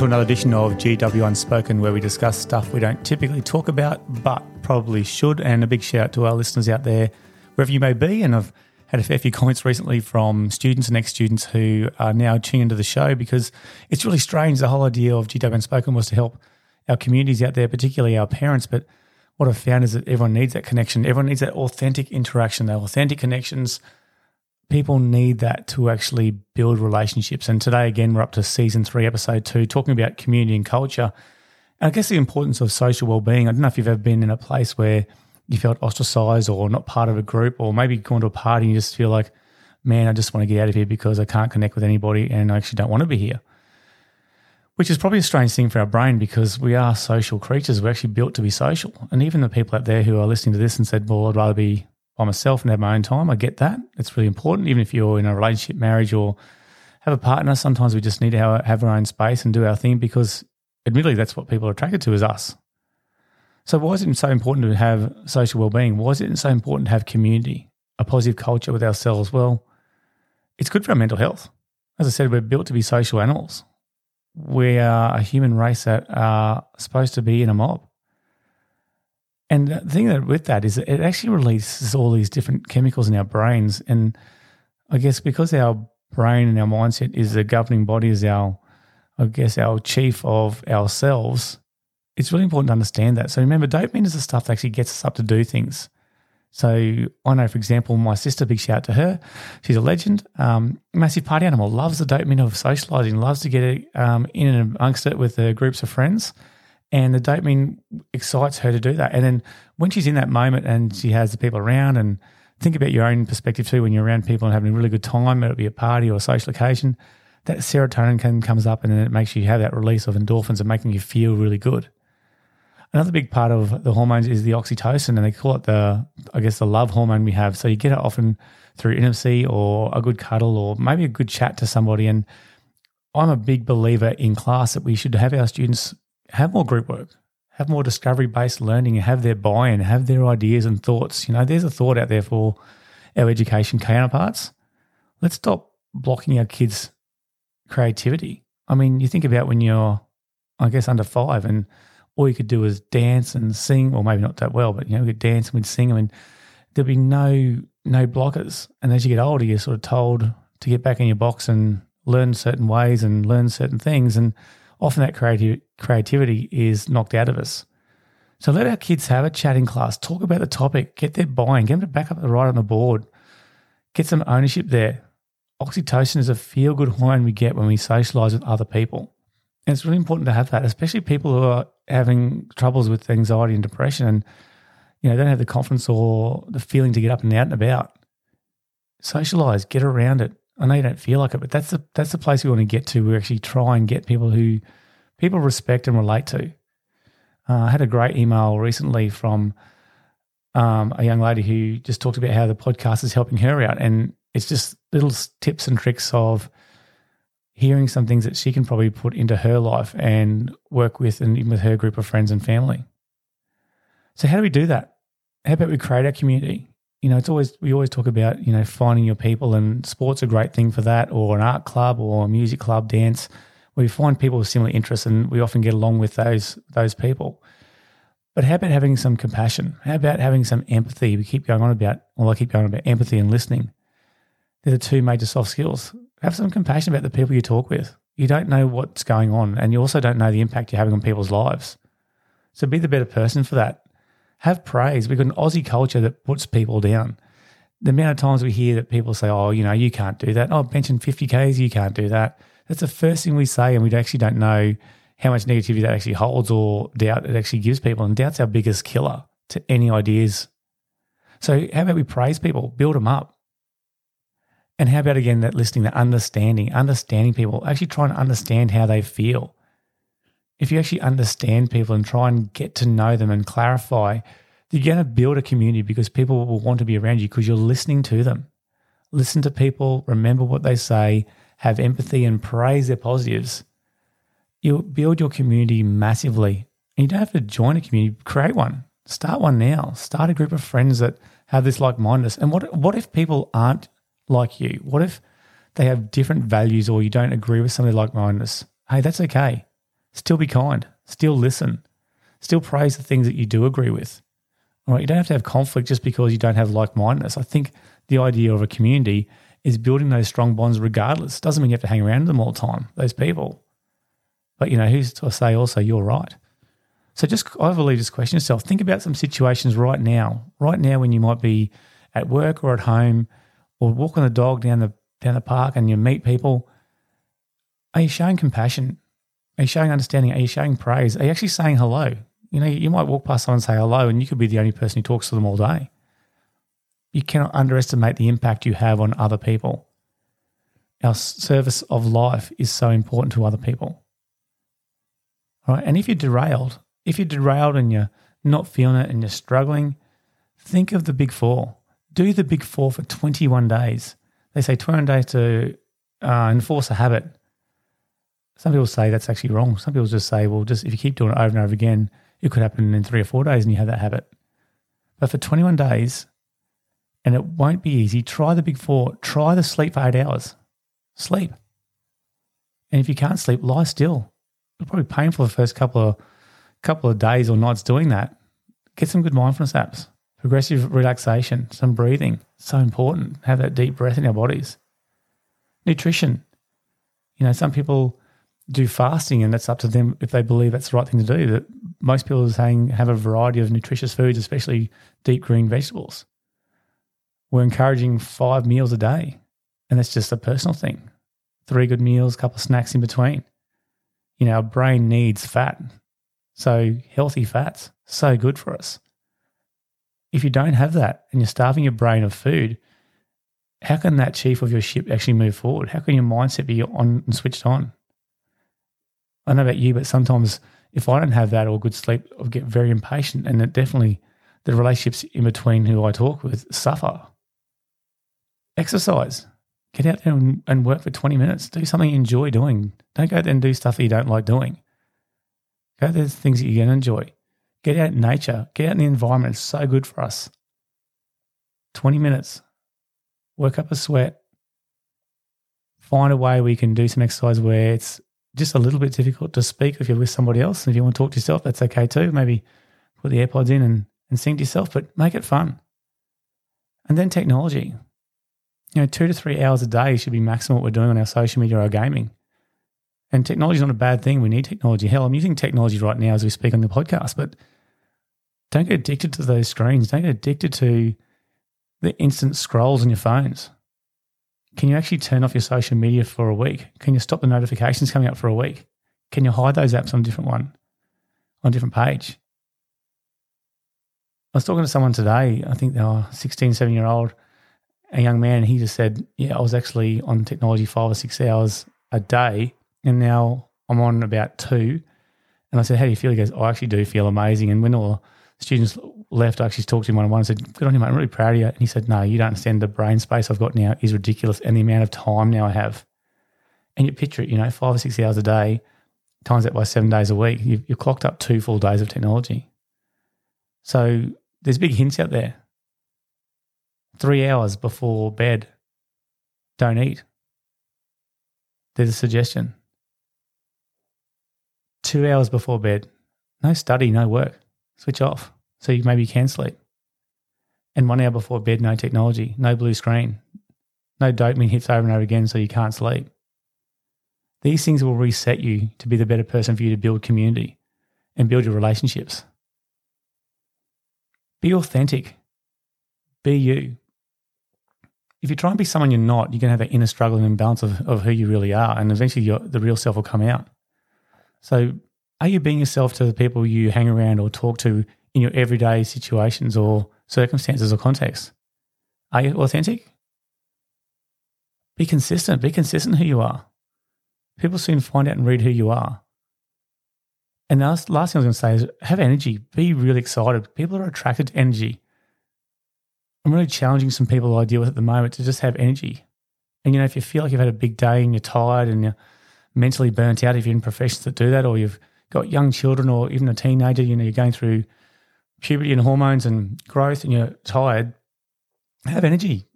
to another edition of GW Unspoken, where we discuss stuff we don't typically talk about, but probably should. And a big shout out to our listeners out there, wherever you may be. And I've had a fair few comments recently from students and ex students who are now tuning into the show because it's really strange. The whole idea of GW Unspoken was to help our communities out there, particularly our parents. But what I've found is that everyone needs that connection. Everyone needs that authentic interaction, that authentic connections people need that to actually build relationships. And today, again, we're up to season three, episode two, talking about community and culture. And I guess the importance of social well-being. I don't know if you've ever been in a place where you felt ostracized or not part of a group, or maybe going to a party and you just feel like, man, I just want to get out of here because I can't connect with anybody and I actually don't want to be here. Which is probably a strange thing for our brain because we are social creatures. We're actually built to be social. And even the people out there who are listening to this and said, well, I'd rather be by myself and have my own time. I get that. It's really important. Even if you're in a relationship, marriage, or have a partner, sometimes we just need to have, our own space and do our thing because, admittedly, that's what people are attracted to is us. So, why is it so important to have social well-being? Why is it so important to have community, a positive culture with ourselves? Well, it's good for our mental health. As I said, we're built to be social animals. We are a human race that are supposed to be in a mob. And the thing that with that is it actually releases all these different chemicals in our brains. And I guess because our brain and our mindset is the governing body, is our, I guess, our chief of ourselves, it's really important to understand that. So remember, dopamine is the stuff that actually gets us up to do things. So I know, for example, my sister, big shout out to her. She's a legend, um, massive party animal, loves the dopamine of socializing, loves to get um, in and amongst it with the groups of friends and the dopamine excites her to do that. And then when she's in that moment and she has the people around, and think about your own perspective too, when you're around people and having a really good time, whether it be a party or a social occasion, that serotonin can comes up and then it makes you have that release of endorphins and making you feel really good. Another big part of the hormones is the oxytocin, and they call it the, I guess, the love hormone we have. So you get it often through intimacy or a good cuddle or maybe a good chat to somebody. And I'm a big believer in class that we should have our students have more group work, have more discovery based learning, have their buy in, have their ideas and thoughts. You know, there's a thought out there for our education counterparts. Let's stop blocking our kids' creativity. I mean, you think about when you're, I guess, under five and all you could do is dance and sing, or maybe not that well, but you know, we could dance and we'd sing. I mean, there'd be no no blockers. And as you get older, you're sort of told to get back in your box and learn certain ways and learn certain things. And often that creative, creativity is knocked out of us. So let our kids have a chat in class, talk about the topic, get their buy-in, get them to back up the right on the board, get some ownership there. Oxytocin is a feel-good hormone we get when we socialize with other people. And it's really important to have that, especially people who are having troubles with anxiety and depression and you know, don't have the confidence or the feeling to get up and out and about. Socialize, get around it. I know you don't feel like it, but that's the that's the place we want to get to. We actually try and get people who people respect and relate to. Uh, I had a great email recently from um, a young lady who just talked about how the podcast is helping her out, and it's just little tips and tricks of hearing some things that she can probably put into her life and work with and even with her group of friends and family. So how do we do that? How about we create our community? You know, it's always we always talk about you know finding your people, and sports a great thing for that, or an art club, or a music club, dance. We find people with similar interests, and we often get along with those those people. But how about having some compassion? How about having some empathy? We keep going on about, well, I keep going on about empathy and listening. They're the two major soft skills. Have some compassion about the people you talk with. You don't know what's going on, and you also don't know the impact you're having on people's lives. So be the better person for that have praise. We've got an Aussie culture that puts people down. The amount of times we hear that people say, oh, you know, you can't do that. Oh, benching 50Ks, you can't do that. That's the first thing we say, and we actually don't know how much negativity that actually holds or doubt it actually gives people. And doubt's our biggest killer to any ideas. So, how about we praise people, build them up? And how about again that listening, that understanding, understanding people, actually trying to understand how they feel if you actually understand people and try and get to know them and clarify, you're going to build a community because people will want to be around you because you're listening to them. Listen to people, remember what they say, have empathy and praise their positives. You'll build your community massively. And you don't have to join a community, create one. Start one now. Start a group of friends that have this like mindedness. And what what if people aren't like you? What if they have different values or you don't agree with something like mindedness? Hey, that's okay Still be kind. Still listen. Still praise the things that you do agree with. All right, you don't have to have conflict just because you don't have like mindedness. I think the idea of a community is building those strong bonds regardless. Doesn't mean you have to hang around them all the time, those people. But you know, who's to say also you're right? So just I believe just question yourself. Think about some situations right now, right now when you might be at work or at home or walking the dog down the down the park and you meet people. Are you showing compassion? Are you showing understanding? Are you showing praise? Are you actually saying hello? You know, you might walk past someone and say hello, and you could be the only person who talks to them all day. You cannot underestimate the impact you have on other people. Our service of life is so important to other people. Right? And if you're derailed, if you're derailed and you're not feeling it and you're struggling, think of the big four. Do the big four for 21 days. They say 21 days to uh, enforce a habit. Some people say that's actually wrong. Some people just say, well, just if you keep doing it over and over again, it could happen in three or four days and you have that habit. But for 21 days, and it won't be easy, try the big four. Try the sleep for eight hours. Sleep. And if you can't sleep, lie still. It'll probably be painful the first couple of couple of days or nights doing that. Get some good mindfulness apps, progressive relaxation, some breathing. So important. Have that deep breath in our bodies. Nutrition. You know, some people do fasting and that's up to them if they believe that's the right thing to do. That most people are saying have a variety of nutritious foods, especially deep green vegetables. We're encouraging five meals a day, and that's just a personal thing. Three good meals, a couple of snacks in between. You know, our brain needs fat. So healthy fats, so good for us. If you don't have that and you're starving your brain of food, how can that chief of your ship actually move forward? How can your mindset be on and switched on? I don't know about you, but sometimes if I don't have that or good sleep, I get very impatient, and it definitely the relationships in between who I talk with suffer. Exercise. Get out there and, and work for 20 minutes. Do something you enjoy doing. Don't go there and do stuff that you don't like doing. Go there things that you're going to enjoy. Get out in nature. Get out in the environment. It's so good for us. 20 minutes. Work up a sweat. Find a way where you can do some exercise where it's just a little bit difficult to speak if you're with somebody else. And if you want to talk to yourself, that's okay too. Maybe put the AirPods in and, and sing to yourself, but make it fun. And then technology. You know, two to three hours a day should be maximum what we're doing on our social media or our gaming. And technology is not a bad thing. We need technology. Hell, I'm using technology right now as we speak on the podcast, but don't get addicted to those screens. Don't get addicted to the instant scrolls on your phones. Can you actually turn off your social media for a week? Can you stop the notifications coming up for a week? Can you hide those apps on a different one, on a different page? I was talking to someone today, I think they were 16, 17 year old, a young man, and he just said, Yeah, I was actually on technology five or six hours a day, and now I'm on about two. And I said, How do you feel? He goes, I actually do feel amazing. And when all students left, I actually talked to him one on one and said, Good on you, mate. I'm really proud of you. And he said, No, you don't understand. The brain space I've got now is ridiculous. And the amount of time now I have. And you picture it, you know, five or six hours a day, times that by seven days a week, you've, you've clocked up two full days of technology. So there's big hints out there. Three hours before bed, don't eat. There's a suggestion. Two hours before bed, no study, no work, switch off so you maybe you can sleep. And one hour before bed, no technology, no blue screen, no dopamine hits over and over again so you can't sleep. These things will reset you to be the better person for you to build community and build your relationships. Be authentic. Be you. If you try and be someone you're not, you're going to have an inner struggle and imbalance of, of who you really are. And eventually your, the real self will come out. So, are you being yourself to the people you hang around or talk to in your everyday situations or circumstances or contexts? Are you authentic? Be consistent. Be consistent who you are. People soon find out and read who you are. And the last, last thing I was going to say is have energy. Be really excited. People are attracted to energy. I'm really challenging some people I deal with at the moment to just have energy. And, you know, if you feel like you've had a big day and you're tired and you're mentally burnt out, if you're in professions that do that, or you've got young children or even a teenager, you know, you're going through puberty and hormones and growth and you're tired, have energy.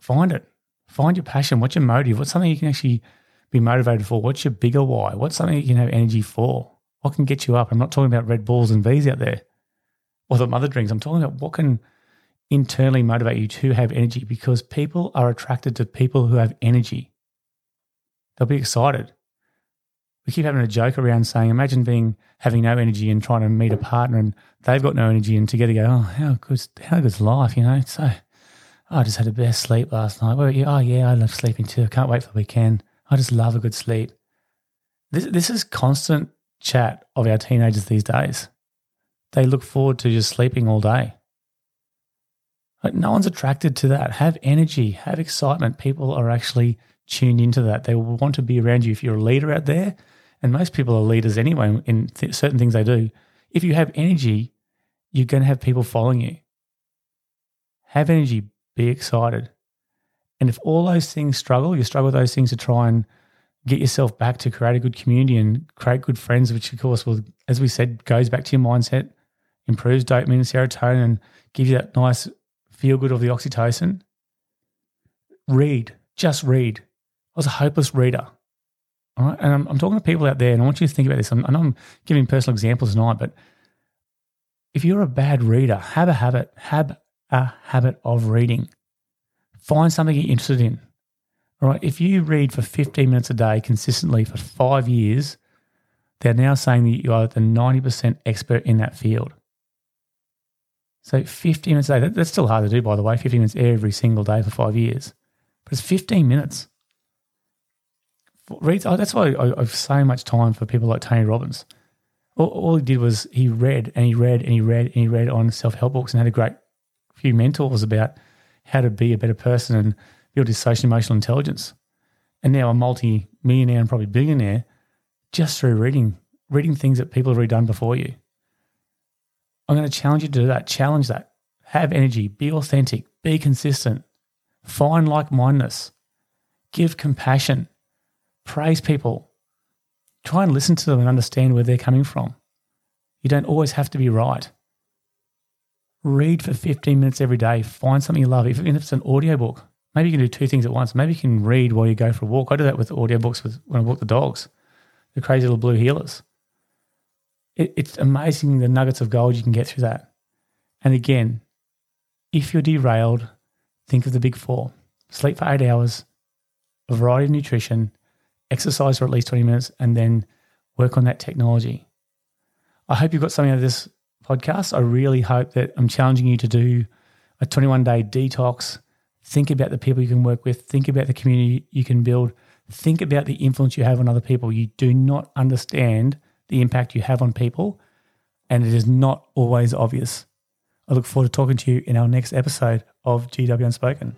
Find it. Find your passion. What's your motive? What's something you can actually be motivated for? What's your bigger why? What's something you can have energy for? What can get you up? I'm not talking about Red Bulls and V's out there or the mother drinks. I'm talking about what can internally motivate you to have energy because people are attracted to people who have energy. They'll be excited. We keep having a joke around saying, imagine being having no energy and trying to meet a partner and they've got no energy and together go, oh, how good's, how good's life, you know? So oh, I just had the best sleep last night. Yeah, oh, yeah, I love sleeping too. I can't wait for the weekend. I just love a good sleep. This, this is constant chat of our teenagers these days. They look forward to just sleeping all day. No one's attracted to that. Have energy, have excitement. People are actually tuned into that. They want to be around you. If you're a leader out there, and most people are leaders anyway in th- certain things they do, if you have energy, you're going to have people following you. Have energy, be excited. And if all those things struggle, you struggle with those things to try and get yourself back to create a good community and create good friends, which of course will, as we said, goes back to your mindset, improves dopamine and serotonin, and gives you that nice feel good of the oxytocin. Read, just read. I was a hopeless reader. All right. And I'm, I'm, talking to people out there, and I want you to think about this. I'm, I know I'm giving personal examples tonight, but if you're a bad reader, have a habit, have a habit of reading. Find something you're interested in. All right. If you read for 15 minutes a day consistently for five years, they're now saying that you are the 90% expert in that field. So 15 minutes a day, that's still hard to do, by the way, 15 minutes every single day for five years. But it's 15 minutes. Read, oh, that's why I, I have so much time for people like Tony Robbins. All, all, he did was he read and he read and he read and he read on self help books and had a great few mentors about how to be a better person and build his social emotional intelligence. And now a multi millionaire and probably billionaire just through reading, reading things that people have already done before you. I'm going to challenge you to do that. Challenge that. Have energy. Be authentic. Be consistent. Find like mindedness. Give compassion. Praise people. Try and listen to them and understand where they're coming from. You don't always have to be right. Read for 15 minutes every day. Find something you love. If, if it's an audiobook, maybe you can do two things at once. Maybe you can read while you go for a walk. I do that with audiobooks with, when I walk the dogs, the crazy little blue heelers. it, it's amazing the nuggets of gold you can get through that. And again, if you're derailed, think of the big four sleep for eight hours, a variety of nutrition, exercise for at least 20 minutes, and then work on that technology. I hope you've got something out of this podcast. I really hope that I'm challenging you to do a 21 day detox. Think about the people you can work with, think about the community you can build, think about the influence you have on other people. You do not understand the impact you have on people, and it is not always obvious. I look forward to talking to you in our next episode of GW Unspoken.